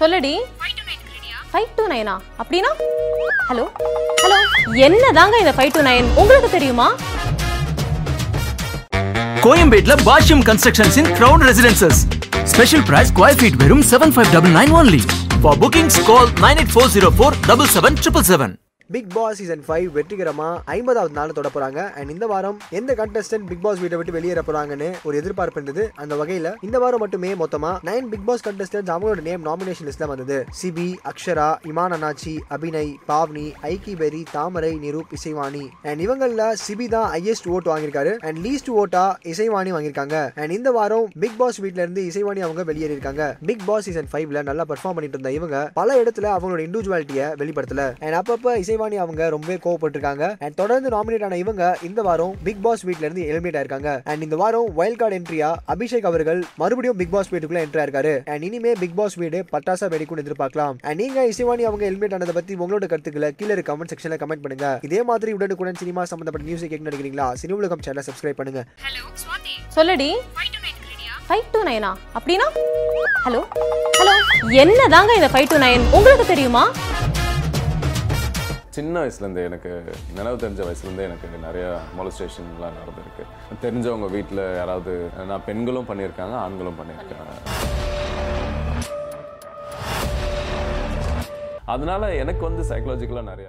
சொல்லடி. Five two நைனா அப்படின்னா? ஹலோ ஹலோ என்னதாங்க இந்த ஃபைவ் டூ நைன் உங்களுக்கு தெரியுமா? கோயம்பேட்ல Bashyam constructions in crown residences special price square feet வெறும் seven five double nine only for bookings call nine eight four zero four double seven triple seven Bigg Boss season five வெற்றிகரமா ஐம்பதாவது நாள் தொட போறாங்க. And இந்த வாரம் எந்த contestant big pass வீட்டை விட்டு வெளியேற போறாங்கன்னு ஒரு எதிர்பார்ப்பு இருந்தது. அந்த வகையில இந்த வாரம் மட்டுமே மொத்தமா நைன் பிக் பாஸ் கண்டஸ்டன்ட் அவங்களோட நேம் நாமினேஷன் லிஸ்ட்ல வந்தது. சிபி அக்ஷரா இமான் அண்ணாச்சி அபிநய் பாவ்னி ஐக்கி பெரி தாமரை நிரூப் இசைவாணி அண்ட் இவங்கள சிபி தான் ஹையஸ்ட் ஓட் வாங்கியிருக்காரு. அண்ட் லீஸ்ட் ஓட்டா இசைவாணி வாங்கியிருக்காங்க. அண்ட் இந்த வாரம் பிக் பாஸ் வீட்ல இருந்து இசைவாணி அவங்க வெளியேறி இருக்காங்க பிக் பாஸ் சீசன் ஃபைவ்ல நல்லா பெர்ஃபார்ம் பண்ணிட்டு இருந்த இவங்க பல இடத்துல அவங்களோட இண்டிவிஜுவாலிட்டியை வெளிப்படுத்தல. அண்ட் அப்பப்ப இசைவாணி அவங்க ரொம்பவே கோவப்பட்டிருக்காங்க. அண்ட் தொடர்ந்து நாமினேட் ஆன இவங்க இந்த வாரம் பிக் பாஸ் வீட்ல இருந்து எலிமினேட் ஆயிருக்காங்க. அண்ட் இந்த வாரம் வைல்ட் கார்டு என்ட்ரியா அபிஷேக் அவர்கள் மறுபடியும் பிக் பாஸ் வீட்டுக்குள்ள என்ட்ரி ஆயிருக்காரு. அண்ட் இனிமே பிக் பாஸ் வீடு பட்டாசா வெடிக்கும் எதிர்பார்க்கலாம். அண்ட் நீங்க இசைவாணி அவங்க எலிமினேட் ஆனதை பத்தி உங்களோட கருத்துக்களை கீழே இருக்க கமெண்ட் செக்ஷன்ல கமெண்ட் பண்ணுங்க. இதே மாதிரி உடனுக்குடன் சினிமா சம்பந்தப்பட்ட நியூஸ் கேட்க நினைக்கிறீங்களா? சினி உலகம் சேனல் சப்ஸ்கிரைப் பண்ணுங்க. சொல்லடி. ஃபைவ் டூ நைனா அப்படின்னா? ஹலோ ஹலோ என்னதாங்க இந்த ஃபைவ் டூ நைன் உங்களுக்கு தெரியுமா? சின்ன வயசுலேருந்து எனக்கு நினைவு தெரிஞ்ச வயசுலேருந்தே எனக்கு நிறையா மொலஸ்டேஷன்லாம் நடந்திருக்கு. தெரிஞ்சவங்க வீட்டில் யாராவது நான் பெண்களும் பண்ணியிருக்காங்க ஆண்களும் பண்ணியிருக்காங்க. அதனால எனக்கு வந்து சைக்கலாஜிக்கலாக நிறையா